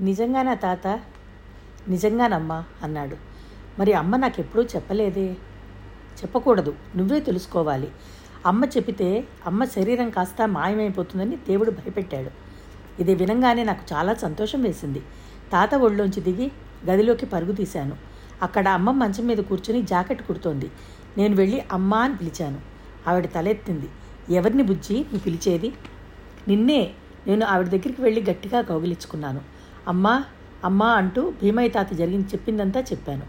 నిజంగానా తాత? నిజంగానమ్మా అన్నాడు. మరి అమ్మ నాకెప్పుడూ చెప్పలేదే? చెప్పకూడదు. నువ్వే తెలుసుకోవాలి. అమ్మ చెబితే అమ్మ శరీరం కాస్త మాయమైపోతుందని దేవుడు భయపెట్టాడు. ఇది వినంగానే నాకు చాలా సంతోషం వేసింది. తాత ఒళ్ళోంచి దిగి గదిలోకి పరుగు తీశాను. అక్కడ అమ్మ మంచం మీద కూర్చుని జాకెట్ కుడుతోంది. నేను వెళ్ళి అమ్మ అని పిలిచాను. ఆవిడ తలెత్తింది. ఎవరిని బుజ్జి? నువ్వు పిలిచేది? నిన్నే నేను ఆవిడ దగ్గరికి వెళ్ళి గట్టిగా కౌగిలించుకున్నాను. అమ్మా అమ్మా అంటూ భీమయ్య తాత జరిగింది చెప్పిందంతా చెప్పాను.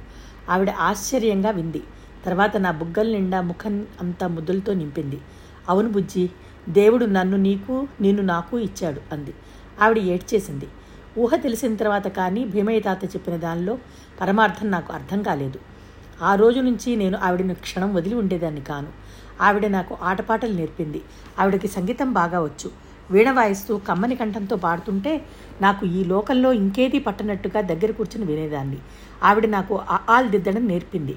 ఆవిడ ఆశ్చర్యంగా వింది. తర్వాత నా బుగ్గల నిండా ముఖం అంతా ముద్దులతో నింపింది. అవును బుజ్జి దేవుడు నన్ను నీకు నిన్ను నాకు ఇచ్చాడు అంది. ఆవిడ ఏడ్చేసింది. ఊహ తెలిసిన తర్వాత కానీ భీమయ్య తాత చెప్పిన దానిలో పరమార్థం నాకు అర్థం కాలేదు. ఆ రోజు నుంచి నేను ఆవిడను క్షణం వదిలి ఉండేదాన్ని కాను. ఆవిడ నాకు ఆటపాటలు నేర్పింది. ఆవిడకి సంగీతం బాగా వచ్చు. వీణ వాయిస్తూ కమ్మని కంఠంతో పాడుతుంటే నాకు ఈ లోకంలో ఇంకేది పట్టనట్టుగా దగ్గర కూర్చుని వినేదాన్ని. ఆవిడ నాకు ఆల్ దిద్దడం నేర్పింది.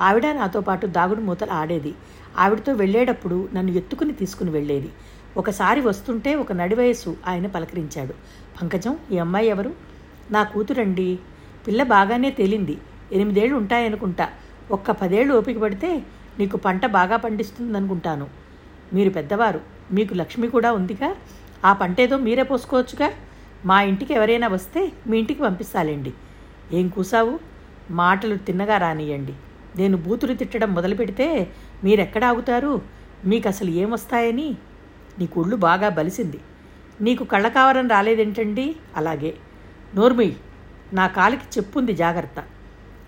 ఆవిడ నాతో పాటు దాగుడు మూతలు ఆడేది. ఆవిడతో వెళ్ళేటప్పుడు నన్ను ఎత్తుకుని తీసుకుని వెళ్ళేది. ఒకసారి వస్తుంటే ఒక నడివయసు ఆయన పలకరించాడు. పంకజం ఈ అమ్మాయి ఎవరు? నా కూతురండి. పిల్ల బాగానే తేలింది. ఎనిమిదేళ్ళు ఉంటాయనుకుంటా. ఒక్క పదేళ్ళు ఓపిక పడితే నీకు పంట బాగా పండిస్తుందనుకుంటాను. మీరు పెద్దవారు మీకు లక్ష్మి కూడా ఉందిగా? ఆ పంటేదో మీరే పోసుకోవచ్చుగా? మా ఇంటికి ఎవరైనా వస్తే మీ ఇంటికి పంపిస్తాలేండి. ఏం కూసావు? మాటలు తిన్నగా రానియండి నేను బూతులు తిట్టడం మొదలు పెడితే మీరెక్కడ ఆగుతారు? మీకు అసలు ఏమొస్తాయని నీ కొళ్ళు బాగా బలిసింది. నీకు కళ్ళకావరం రాలేదేంటండి? అలాగే. నోర్మి నా కాలికి చెప్పుంది జాగ్రత్త.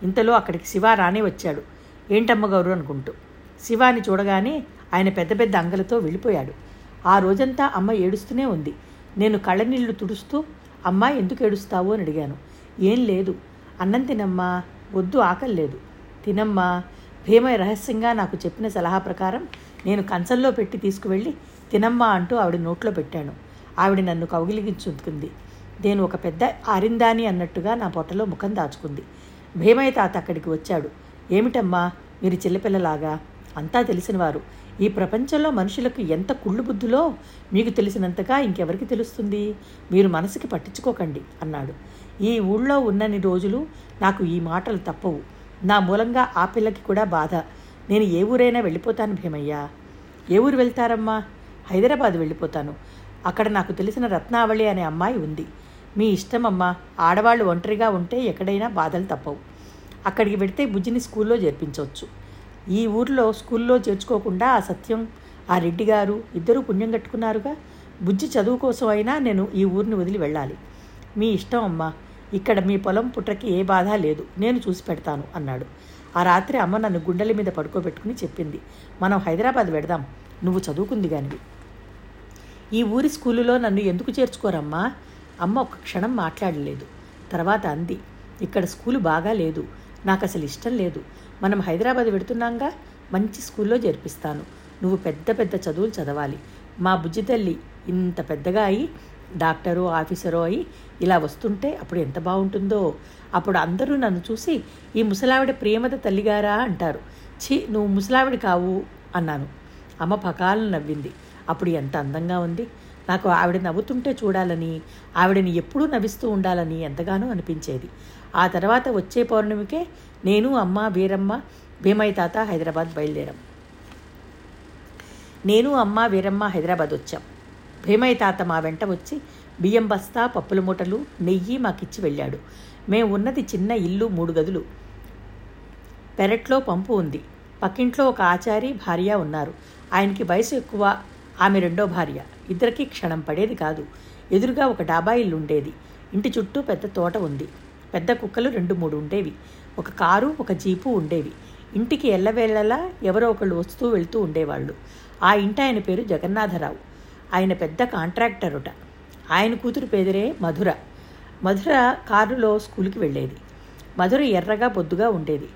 ఇంతలో అక్కడికి శివ రానే వచ్చాడు. ఏంటమ్మ గౌరు అనుకుంటూ. శివాని చూడగానే ఆయన పెద్ద పెద్ద అంగలతో వెళ్ళిపోయాడు. ఆ రోజంతా అమ్మ ఏడుస్తూనే ఉంది. నేను కళ్ళనీళ్ళు తుడుస్తూ అమ్మ ఎందుకు ఏడుస్తావు? అని అడిగాను. ఏం లేదు. అన్నం తినమ్మా. వద్దు ఆకలి లేదు. తినమ్మా. భీమయ్య రహస్యంగా నాకు చెప్పిన సలహా ప్రకారం నేను కంచంలో పెట్టి తీసుకువెళ్ళి తినమ్మా అంటూ ఆవిడ నోట్లో పెట్టాను. ఆవిడ నన్ను కౌగిలిగించుకుంది. నేను ఒక పెద్ద అరిందాని అన్నట్టుగా నా పొట్టలో ముఖం దాచుకుంది. భీమయ్య తాత అక్కడికి వచ్చాడు. ఏమిటమ్మా? మీరు చిల్లపిల్లలాగా అంతా తెలిసినవారు. ఈ ప్రపంచంలో మనుషులకు ఎంత కుళ్ళు బుద్ధులో మీకు తెలిసినంతగా ఇంకెవరికి తెలుస్తుంది? మీరు మనసుకి పట్టించుకోకండి అన్నాడు. ఈ ఊళ్ళో ఉన్నన్ని రోజులు నాకు ఈ మాటలు తప్పవు. నా మూలంగా ఆ పిల్లకి కూడా బాధ. నేను ఏ ఊరైనా వెళ్ళిపోతాను భీమయ్య. ఏ ఊరు వెళ్తారమ్మా? హైదరాబాద్ వెళ్ళిపోతాను. అక్కడ నాకు తెలిసిన రత్నావళి అనే అమ్మాయి ఉంది. మీ ఇష్టమమ్మా. ఆడవాళ్ళు ఒంటరిగా ఉంటే ఎక్కడైనా బాధలు తప్పవు. అక్కడికి వెడితే బుజ్జిని స్కూల్లో చేర్పించవచ్చు. ఈ ఊర్లో స్కూల్లో చేర్చుకోకుండా ఆ సత్యం ఆ రెడ్డి గారు ఇద్దరూ పుణ్యం కట్టుకున్నారుగా. బుజ్జి చదువు కోసం అయినా నేను ఈ ఊరిని వదిలి వెళ్ళాలి. మీ ఇష్టం అమ్మా ఇక్కడ మీ పొలం పుట్రకి ఏ బాధ లేదు నేను చూసి పెడతాను అన్నాడు. ఆ రాత్రి అమ్మ నన్ను గుండెల మీద పడుకోబెట్టుకుని చెప్పింది మనం హైదరాబాద్ వెడదాం నువ్వు చదువుకుంది కానివి ఈ ఊరి స్కూలులో నన్ను ఎందుకు చేర్చుకోరమ్మా? అమ్మ ఒక క్షణం మాట్లాడలేదు తర్వాత అంది ఇక్కడ స్కూలు బాగా లేదు నాకు అసలు ఇష్టం లేదు మనం హైదరాబాద్ పెడుతున్నాంగా మంచి స్కూల్లో చేర్పిస్తాను. నువ్వు పెద్ద పెద్ద చదువులు చదవాలి. మా బుజ్జి తల్లి ఇంత పెద్దగా అయి డాక్టరు ఆఫీసరో అయి ఇలా వస్తుంటే అప్పుడు ఎంత బాగుంటుందో. అప్పుడు అందరూ నన్ను చూసి ఈ ముసలావిడ ప్రేమద తల్లిగారా? అంటారు. ఛీ నువ్వు ముసలావిడ కావు అన్నాను. అమ్మ పకాలను నవ్వింది. అప్పుడు ఎంత అందంగా ఉంది. నాకు ఆవిడ నవ్వుతుంటే చూడాలని ఆవిడని ఎప్పుడూ నవ్విస్తూ ఉండాలని ఎంతగానో అనిపించేది. ఆ తర్వాత వచ్చే పౌర్ణమికే నేను అమ్మ వీరమ్మ భీమయ్య తాత హైదరాబాద్ బయలుదేరాం. నేను అమ్మ వీరమ్మ హైదరాబాద్ వచ్చాం. భీమయ్య తాత మా వెంట వచ్చి బియ్యం బస్తా పప్పుల మూటలు నెయ్యి మాకిచ్చి వెళ్ళాడు. మేము ఉన్నది చిన్న ఇల్లు మూడు గదులు. పెరట్లో పంపు ఉంది. పక్కింట్లో ఒక ఆచారి భార్య ఉన్నారు. ఆయనకి వయసు ఎక్కువ ఆమె రెండో భార్య. ఇద్దరికి క్షణం పడేది కాదు. ఎదురుగా ఒక డాబా ఇల్లు ఉండేది ఇంటి చుట్టూ పెద్ద తోట ఉంది. పెద్ద కుక్కలు రెండు మూడు ఉండేవి. ఒక కారు ఒక జీపు ఉండేవి. ఇంటికి ఎల్లవేళలా ఎవరో ఒకళ్ళు వస్తూ వెళ్తూ ఉండేవాళ్ళు. ఆ ఇంటి ఆయన పేరు జగన్నాథరావు. ఆయన పెద్ద కాంట్రాక్టరుట. ఆయన కూతురు పేదరే మధుర. మధుర కారులో స్కూల్కి వెళ్ళేది. మధుర ఎర్రగా బొద్దుగా ఉండేది.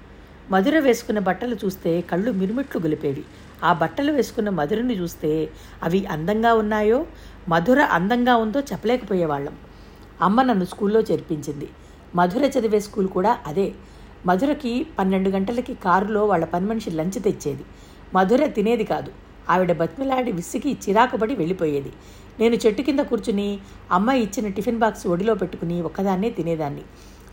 మధుర వేసుకున్న బట్టలు చూస్తే కళ్ళు మిరుమిట్లు గొలిపేవి. ఆ బట్టలు వేసుకున్న మధురని చూస్తే అవి అందంగా ఉన్నాయో మధుర అందంగా ఉందో చెప్పలేకపోయేవాళ్ళం. అమ్మ నన్ను స్కూల్లో చేర్పించింది. మధుర చదివే స్కూల్ కూడా అదే. మధురకి పన్నెండు గంటలకి కారులో వాళ్ళ పని మనిషి లంచ్ తెచ్చేది. మధుర తినేది కాదు. ఆవిడ బతిమిలాడి విసిగి చిరాకుపడి వెళ్ళిపోయేది. నేను చెట్టు కింద కూర్చుని అమ్మ ఇచ్చిన టిఫిన్ బాక్స్ ఒడిలో పెట్టుకుని ఒక్కదాన్నే తినేదాన్ని.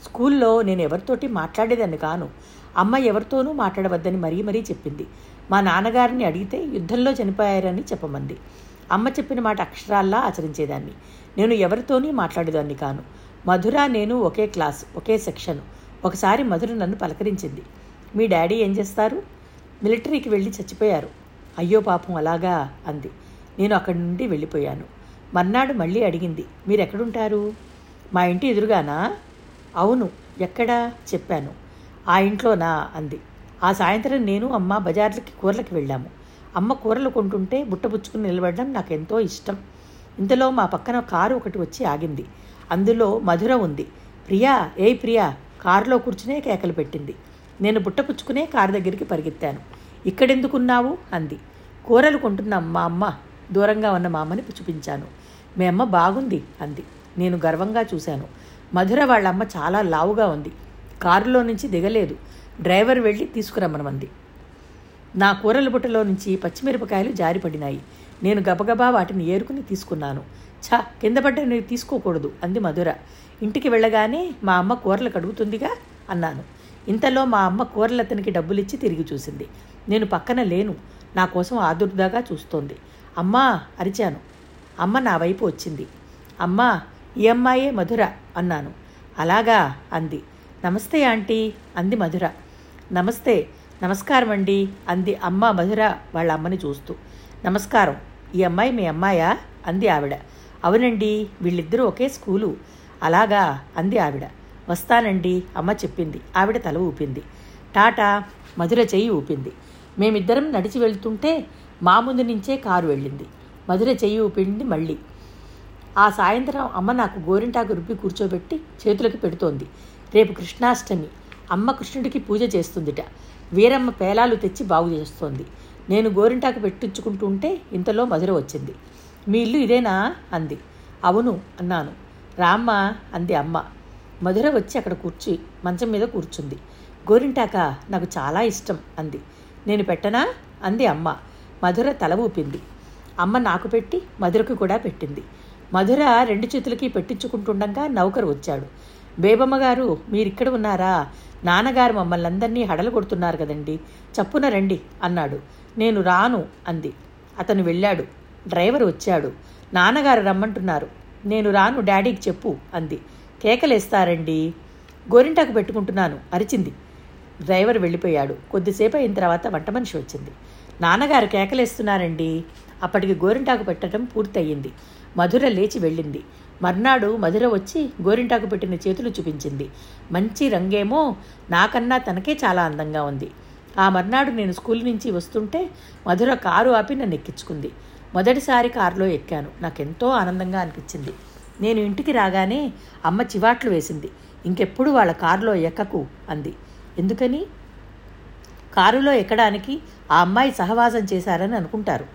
స్కూల్లో నేను ఎవరితోటి మాట్లాడేదాన్ని కాను. అమ్మ ఎవరితోనూ మాట్లాడవద్దని మరీ మరీ చెప్పింది. మా నాన్నగారిని అడిగితే యుద్ధంలో చనిపోయారని చెప్పమంది. అమ్మ చెప్పిన మాట అక్షరాల్లా ఆచరించేదాన్ని. నేను ఎవరితోని మాట్లాడేదాన్ని కాను. మధుర నేను ఒకే క్లాస్ ఒకే సెక్షన్. ఒకసారి మధుర నన్ను పలకరించింది. మీ డాడీ ఏం చేస్తారు? మిలిటరీకి వెళ్ళి చచ్చిపోయారు. అయ్యో పాపం అలాగా అంది. నేను అక్కడి నుండి వెళ్ళిపోయాను. మర్నాడు మళ్ళీ అడిగింది మీరెక్కడుంటారు? మా ఇంటి ఎదురుగానా? అవును ఎక్కడా? చెప్పాను. ఆ ఇంట్లోనా? అంది. ఆ సాయంత్రం నేను అమ్మ బజార్లకి కూరలకి వెళ్ళాము. అమ్మ కూరలు కొంటుంటే బుట్టబుచ్చుకుని నిలబడడం నాకు ఎంతో ఇష్టం. ఇంతలో మా పక్కన కారు ఒకటి వచ్చి ఆగింది. అందులో మధుర ఉంది. ప్రియా ఏ ప్రియా కారులో కూర్చునే కేకలు పెట్టింది. నేను బుట్టపుచ్చుకునే కారు దగ్గరికి పరిగెత్తాను. ఇక్కడెందుకున్నావు? అంది. కూరలు కొంటున్నాం మా అమ్మ దూరంగా ఉన్న మా అమ్మని చూపించాను మీ అమ్మ బాగుంది అంది. నేను గర్వంగా చూశాను. మధుర వాళ్ళ అమ్మ చాలా లావుగా ఉంది. కారులో నుంచి దిగలేదు. డ్రైవర్ వెళ్ళి తీసుకురమ్మనమంది. నా కూరల బుట్టలో నుంచి పచ్చిమిరపకాయలు జారిపడినాయి నేను గబగబా వాటిని ఏరుకుని తీసుకున్నాను. ఛా కింద పడ్డ నేను తీసుకోకూడదు అంది మధుర. ఇంటికి వెళ్ళగానే మా అమ్మ కూరలు కడుగుతుందిగా అన్నాను. ఇంతలో మా అమ్మ కూరలతనికి డబ్బులిచ్చి తిరిగి చూసింది. నేను పక్కన లేను. నా కోసం ఆదుర్దాగా చూస్తోంది. అమ్మా అరిచాను. అమ్మ నా వైపు వచ్చింది. అమ్మా ఈ అమ్మాయే మధుర అన్నాను. అలాగా అంది. నమస్తే ఆంటీ అంది మధుర. నమస్తే నమస్కారం అండి అంది అమ్మ మధుర వాళ్ళ అమ్మని చూస్తూ. నమస్కారం ఈ అమ్మాయి మీ అమ్మాయా? అంది ఆవిడ. అవునండి వీళ్ళిద్దరూ ఒకే స్కూలు. అలాగా అంది ఆవిడ. వస్తానండి అమ్మ చెప్పింది. ఆవిడ తల ఊపింది. టాటా మధుర చెయ్యి ఊపింది. మేమిద్దరం నడిచి వెళ్తుంటే మా ముందు నుంచే కారు వెళ్ళింది. మధుర చెయ్యి ఊపింది మళ్ళీ. ఆ సాయంత్రం అమ్మ నాకు గోరింటాకు రుబ్బి కూర్చోబెట్టి చేతులకు పెడుతోంది. రేపు కృష్ణాష్టమి. అమ్మ కృష్ణుడికి పూజ చేస్తుందిట. వీరమ్మ పేలాలు తెచ్చి బాగు చేస్తోంది. నేను గోరింటాకు పెట్టించుకుంటుంటే ఇంతలో మధుర వచ్చింది. మీ ఇల్లు ఇదేనా? అంది. అవును అన్నాను. రామ్మ అంది అమ్మ. మధుర వచ్చి అక్కడ కూర్చి మంచం మీద కూర్చుంది. గోరింటాక? నాకు చాలా ఇష్టం అంది. నేను పెట్టనా? అంది అమ్మ. మధుర తల ఊపింది. అమ్మ నాకు పెట్టి మధురకు కూడా పెట్టింది. మధుర రెండు చేతులకి పెట్టించుకుంటుండగా నౌకరు వచ్చాడు. బేబమ్మ గారు మీరిక్కడ ఉన్నారా? నాన్నగారు మమ్మల్ని అందరినీ హడలు కొడుతున్నారు కదండి. చప్పున రండి అన్నాడు. నేను రాను అంది. అతను వెళ్ళాడు. డ్రైవర్ వచ్చాడు. నాన్నగారు రమ్మంటున్నారు. నేను రాను డాడీకి చెప్పు అంది. కేకలేస్తారండి? గోరింటాకు పెట్టుకుంటున్నాను అరిచింది. డ్రైవర్ వెళ్ళిపోయాడు. కొద్దిసేపు అయిన తర్వాత వంట మనిషి వచ్చింది. నాన్నగారు కేకలేస్తున్నారండి? అప్పటికి గోరింటాకు పెట్టడం పూర్తయింది మధుర లేచి వెళ్ళింది. మర్నాడు మధుర వచ్చి గోరింటాకు పెట్టిన చేతులు చూపించింది. మంచి రంగేమో నాకన్నా తనకే చాలా అందంగా ఉంది. ఆ మర్నాడు నేను స్కూల్ నుంచి వస్తుంటే మధుర కారు ఆపి నన్ను ఎక్కించుకుంది. మొదటిసారి కారులో ఎక్కాను. నాకెంతో ఆనందంగా అనిపించింది. నేను ఇంటికి రాగానే అమ్మ చివాట్లు వేసింది. ఇంకెప్పుడు వాళ్ళ కారులో ఎక్కకు అంది. ఎందుకని? కారులో ఎక్కడానికి ఆ అమ్మాయి సహవాసం చేశారని అనుకుంటారు.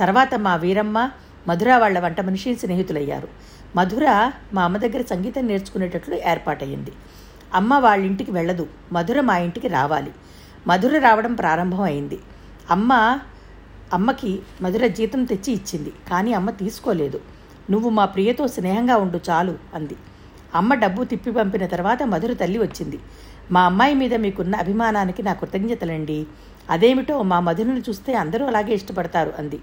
తర్వాత మా వీరమ్మ మధుర వాళ్ళ వంట మనిషి స్నేహితులయ్యారు. మధుర మా అమ్మ దగ్గర సంగీతం నేర్చుకునేటట్లు ఏర్పాటయ్యింది. అమ్మ వాళ్ళ ఇంటికి వెళ్ళదు మధుర మా ఇంటికి రావాలి. మధుర రావడం ప్రారంభం అయింది అమ్మ అమ్మకి మధుర జీతం తెచ్చి ఇచ్చింది కానీ అమ్మ తీసుకోలేదు. నువ్వు మా ప్రియతో స్నేహంగా ఉండు చాలు అంది. అమ్మ డబ్బు తిప్పి పంపిన తర్వాత మధుర తల్లి వచ్చింది. మా అమ్మాయి మీద మీకున్న అభిమానానికి నా కృతజ్ఞతలండి. అదేమిటో మా మధురను చూస్తే అందరూ అలాగే ఇష్టపడతారు అంది.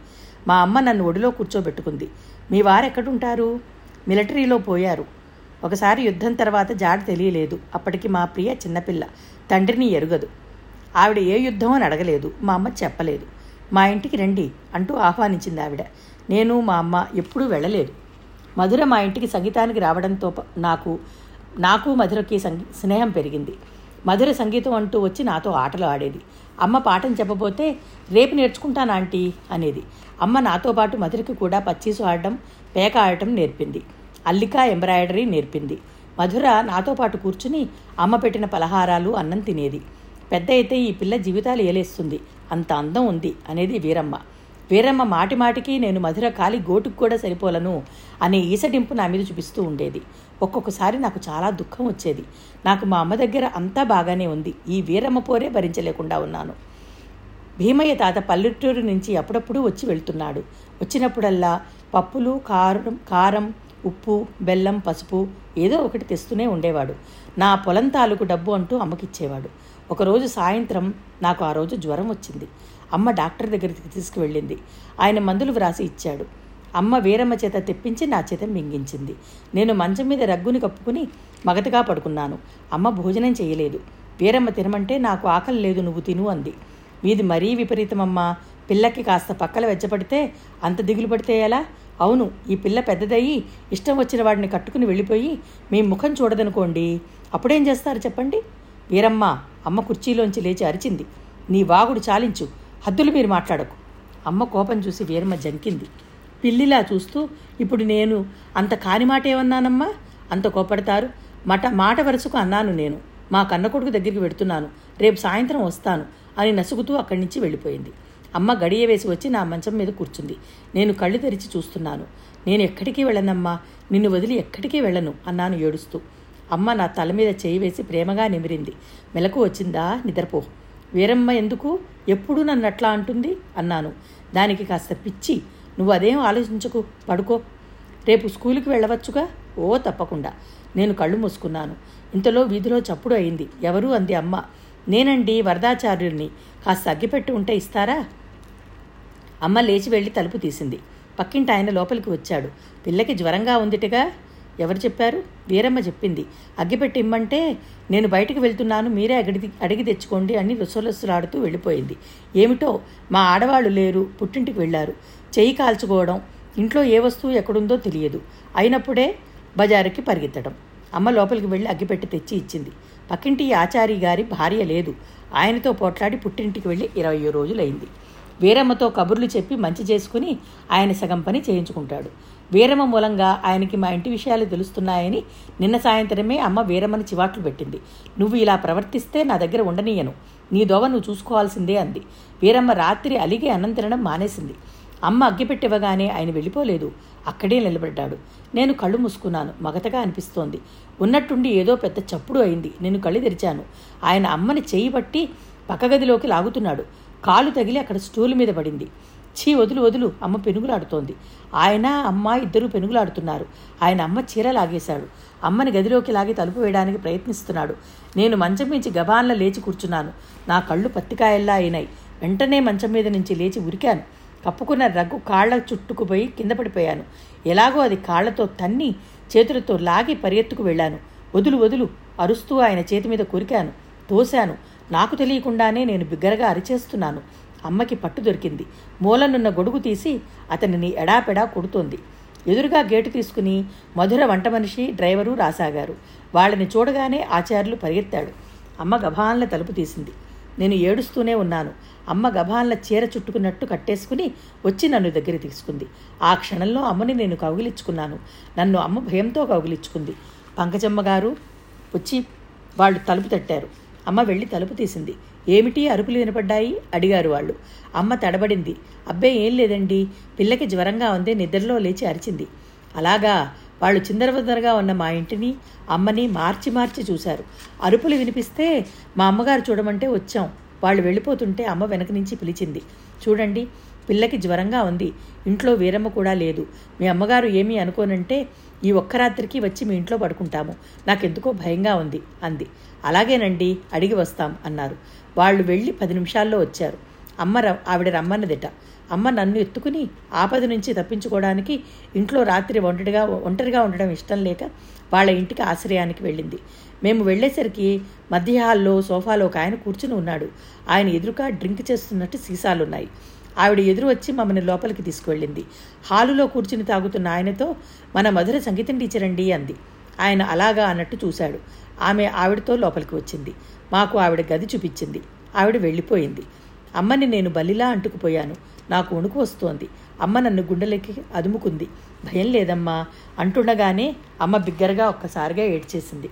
మా అమ్మ నన్ను ఒడిలో కూర్చోబెట్టుకుంది. మీ వారెక్కడుంటారు? మిలిటరీలో పోయారు. ఒకసారి యుద్ధం తర్వాత జాడ తెలియలేదు. అప్పటికి మా ప్రియ చిన్నపిల్ల తండ్రిని ఎరుగదు. ఆవిడ ఏ యుద్ధం అని అడగలేదు మా అమ్మ చెప్పలేదు. మా ఇంటికి రండి అంటూ ఆహ్వానించింది ఆవిడ. నేను మా అమ్మ ఎప్పుడూ వెళ్ళలేదు. మధుర మా ఇంటికి సంగీతానికి రావడంతో నాకు నాకు మధురకి సంగీ స్నేహం పెరిగింది. మధుర సంగీతం అంటూ వచ్చి నాతో ఆటలు ఆడేది. అమ్మ పాఠం చెప్పబోతే రేపు నేర్చుకుంటాను ఆంటీ? అనేది. అమ్మ నాతో పాటు మధురకి కూడా పచ్చీసు ఆడడం పేక ఆడటం నేర్పింది. అల్లిక ఎంబ్రాయిడరీ నేర్పింది. మధుర నాతో పాటు కూర్చుని అమ్మ పెట్టిన పలహారాలు అన్నం తినేది. పెద్ద అయితే ఈ పిల్ల జీవితాలు ఏలేస్తుంది. అంత అందం ఉంది అనేది వీరమ్మ. వీరమ్మ మాటి మాటికి నేను మధుర కాలి గోటుకు కూడా సరిపోలను అనే ఈసడింపు నా మీద చూపిస్తూ ఉండేది. ఒక్కొక్కసారి నాకు చాలా దుఃఖం వచ్చేది. నాకు మా అమ్మ దగ్గర అంతా బాగానే ఉంది. ఈ వీరమ్మ పోరే భరించలేకుండా ఉన్నాను. భీమయ్య తాత పల్లెటూరు నుంచి అప్పుడప్పుడు వచ్చి వెళ్తున్నాడు. వచ్చినప్పుడల్లా పప్పులు కారం కారం ఉప్పు బెల్లం పసుపు ఏదో ఒకటి తెస్తూనే ఉండేవాడు. నా పొలం తాలూకు డబ్బు అంటూ అమ్మకిచ్చేవాడు. ఒకరోజు సాయంత్రం నాకు ఆ రోజు జ్వరం వచ్చింది. అమ్మ డాక్టర్ దగ్గరికి తీసుకువెళ్ళింది. ఆయన మందులు వ్రాసి ఇచ్చాడు. అమ్మ వీరమ్మ చేత తెప్పించి నా చేత మింగించింది. నేను మంచం మీద రగ్గుని కప్పుకుని మగతగా పడుకున్నాను. అమ్మ భోజనం చేయలేదు. వీరమ్మ తినమంటే నాకు ఆకలి లేదు నువ్వు తిను అంది. మీది మరీ విపరీతమమ్మా. పిల్లకి కాస్త పక్కల వెచ్చపడితే అంత దిగులు పడితే ఎలా? అవును ఈ పిల్ల పెద్దదయ్యి ఇష్టం వచ్చిన వాడిని కట్టుకుని వెళ్ళిపోయి మీ ముఖం చూడదనుకోండి. అప్పుడేం చేస్తారు చెప్పండి? వీరమ్మ అమ్మ కుర్చీలోంచి లేచి అరిచింది. నీ వాగుడు చాలించు హద్దులు మీరు మాట్లాడకు. అమ్మ కోపం చూసి వీరమ్మ జంకింది పిల్లిలా చూస్తూ ఇప్పుడు నేను అంత కాని మాట ఏమన్నానమ్మా అంత కోపడతారు. మట మాట వరుసకు అన్నాను నేను. మా కన్న కొడుకు దగ్గరికి వెడుతున్నాను. రేపు సాయంత్రం వస్తాను అని నసుగుతూ అక్కడి నుంచి వెళ్ళిపోయింది. అమ్మ గడియ వేసి వచ్చి నా మంచం మీద కూర్చుంది. నేను కళ్ళు తెరిచి చూస్తున్నాను. నేను ఎక్కడికి వెళ్ళనమ్మా? నిన్ను వదిలి ఎక్కడికి వెళ్ళను? అన్నాను ఏడుస్తూ. అమ్మ నా తల మీద చేయి వేసి ప్రేమగా నిమిరింది. మెలకు వచ్చిందా? నిద్రపో. వీరమ్మ ఎందుకు? ఎప్పుడు నన్ను అట్లా అంటుంది? అన్నాను. దానికి కాస్త పిచ్చి. నువ్వు అదేం ఆలోచించకు? పడుకో. రేపు స్కూలుకి వెళ్ళవచ్చుగా? ఓ తప్పకుండా. నేను కళ్ళు మూసుకున్నాను. ఇంతలో వీధిలో చప్పుడు అయింది. ఎవరు? అంది అమ్మ. నేనండి వరదాచార్యుడిని కాస్త అగ్గిపెట్టి ఉంటే ఇస్తారా? అమ్మ లేచి వెళ్ళి తలుపు తీసింది. పక్కింటి ఆయన లోపలికి వచ్చాడు. పిల్లకి జ్వరంగా ఉందిటగా? ఎవరు చెప్పారు? వీరమ్మ చెప్పింది. అగ్గిపెట్టి ఇమ్మంటే నేను బయటకు వెళ్తున్నాను మీరే అడిగి అడిగి తెచ్చుకోండి అని రుసలొసులాడుతూ వెళ్ళిపోయింది. ఏమిటో? మా ఆడవాళ్ళు లేరు పుట్టింటికి వెళ్ళారు. చెయ్యి కాల్చుకోవడం ఇంట్లో ఏ వస్తువు ఎక్కడుందో తెలియదు. అయినప్పుడే బజారుకి పరిగెత్తడం. అమ్మ లోపలికి వెళ్ళి అగ్గిపెట్టి తెచ్చి ఇచ్చింది. పక్కింటి ఆచారి గారి భార్య లేదు. ఆయనతో పోట్లాడి పుట్టింటికి వెళ్ళి ఇరవై రోజులైంది. వీరమ్మతో కబుర్లు చెప్పి మంచి చేసుకుని ఆయన సగం పని చేయించుకుంటాడు. వీరమ్మ మూలంగా ఆయనకి మా ఇంటి విషయాలు తెలుస్తున్నాయని నిన్న సాయంత్రమే అమ్మ వీరమ్మని చివాట్లు పెట్టింది. నువ్వు ఇలా ప్రవర్తిస్తే నా దగ్గర ఉండనీయను. నీ దోవ నువ్వు చూసుకోవాల్సిందే అంది. వీరమ్మ రాత్రి అలిగి అన్నం తినడం మానేసింది. అమ్మ అగ్గిపెట్టివ్వగానే ఆయన వెళ్ళిపోలేదు. అక్కడే నిలబడ్డాడు. నేను కళ్ళు మూసుకున్నాను. మగతగా అనిపిస్తోంది. ఉన్నట్టుండి ఏదో పెద్ద చప్పుడు అయింది. నేను కళ్ళు తెరిచాను. ఆయన అమ్మని చేయి పట్టి పక్కగదిలోకి లాగుతున్నాడు. కాలు తగిలి అక్కడ స్టూల్ మీద పడింది. చీ వదులు వదులు అమ్మ పెనుగులాడుతోంది. ఆయన అమ్మ ఇద్దరూ పెనుగులాడుతున్నారు. ఆయన అమ్మ చీర లాగేశాడు. అమ్మని గదిలోకి లాగి తలుపు వేయడానికి ప్రయత్నిస్తున్నాడు. నేను మంచం మించి గబాన్ల లేచి కూర్చున్నాను. నా కళ్ళు పత్తికాయల్లా అయినాయి. వెంటనే మంచం మీద నుంచి లేచి ఉరికాను. కప్పుకున్న రగ్గు కాళ్ళ చుట్టుకుపోయి కింద పడిపోయాను. ఎలాగో అది కాళ్ళతో తన్ని చేతులతో లాగి పరిగెత్తుకు వెళ్ళాను. వదులు వదులు అరుస్తూ ఆయన చేతి మీద కొరికాను. తోశాను. నాకు తెలియకుండానే నేను బిగ్గరగా అరిచేస్తున్నాను. అమ్మకి పట్టు దొరికింది. మూలనున్న గొడుగు తీసి అతనిని ఎడాపెడా కొడుతోంది. ఎదురుగా గేటు తీసుకుని మధుర వంట మనిషి డ్రైవరు రాసాగారు. వాళ్ళని చూడగానే ఆచార్యులు పరిగెత్తాడు. అమ్మ గభాన్ల తలుపు తీసింది. నేను ఏడుస్తూనే ఉన్నాను. అమ్మ గభాన్ల చీర చుట్టుకున్నట్టు కట్టేసుకుని వచ్చి నన్ను దగ్గర తీసుకుంది. ఆ క్షణంలో అమ్మని నేను కౌగిలించుకున్నాను. నన్ను అమ్మ భయంతో కౌగిలించుకుంది. పంకజమ్మ గారు వచ్చి వాళ్ళు తలుపు తట్టారు. అమ్మ వెళ్ళి తలుపు తీసింది. ఏమిటి? అరుపులు వినపడ్డాయి? అడిగారు వాళ్ళు. అమ్మ తడబడింది. అబ్బే ఏం లేదండి. పిల్లకి జ్వరంగా ఉంది నిద్రలో లేచి అరిచింది. అలాగా? వాళ్ళు చిందరవందరగా ఉన్న మా ఇంటిని అమ్మని మార్చి మార్చి చూశారు. అరుపులు వినిపిస్తే మా అమ్మగారు చూడమంటే వచ్చాం. వాళ్ళు వెళ్ళిపోతుంటే అమ్మ వెనక నుంచి పిలిచింది. చూడండి పిల్లకి జ్వరంగా ఉంది. ఇంట్లో వీరమ్మ కూడా లేదు. మీ అమ్మగారు ఏమీ అనుకోనంటే ఈ ఒక్క రాత్రికి వచ్చి మీ ఇంట్లో పడుకుంటాము. నాకెందుకో భయంగా ఉంది అంది. అలాగేనండి అడిగి వస్తాం అన్నారు. వాళ్ళు వెళ్ళి పది నిమిషాల్లో వచ్చారు. అమ్మ ర ఆవిడ రమ్మన్నదిట. అమ్మ నన్ను ఎత్తుకుని ఆపద నుంచి తప్పించుకోవడానికి ఇంట్లో రాత్రి ఒంటరిగా ఒంటరిగా ఉండడం ఇష్టం లేక వాళ్ళ ఇంటికి ఆశ్రయానికి వెళ్ళింది. మేము వెళ్ళేసరికి మధ్య హాల్లో సోఫాలో ఒక ఆయన కూర్చుని ఉన్నాడు. ఆయన ఎదురుగా డ్రింక్ చేస్తున్నట్టు సీసాలున్నాయి. ఆవిడ ఎదురు వచ్చి మమ్మల్ని లోపలికి తీసుకువెళ్ళింది. హాలులో కూర్చుని తాగుతున్న ఆయనతో మన మధుర సంగీతం టీచర్ అండి అంది. ఆయన అలాగా అన్నట్టు చూశాడు. ఆమె ఆవిడతో లోపలికి వచ్చింది. మాకు ఆవిడ గది చూపించింది. ఆవిడ వెళ్ళిపోయింది. అమ్మని నేను బలిలా అంటుకుపోయాను. నాకు వణుకు వస్తోంది. అమ్మ నన్ను గుండెలకి అదుముకుంది. భయం లేదమ్మా అంటుండగానే అమ్మ బిగ్గరగా ఒక్కసారిగా ఏడ్చేసింది.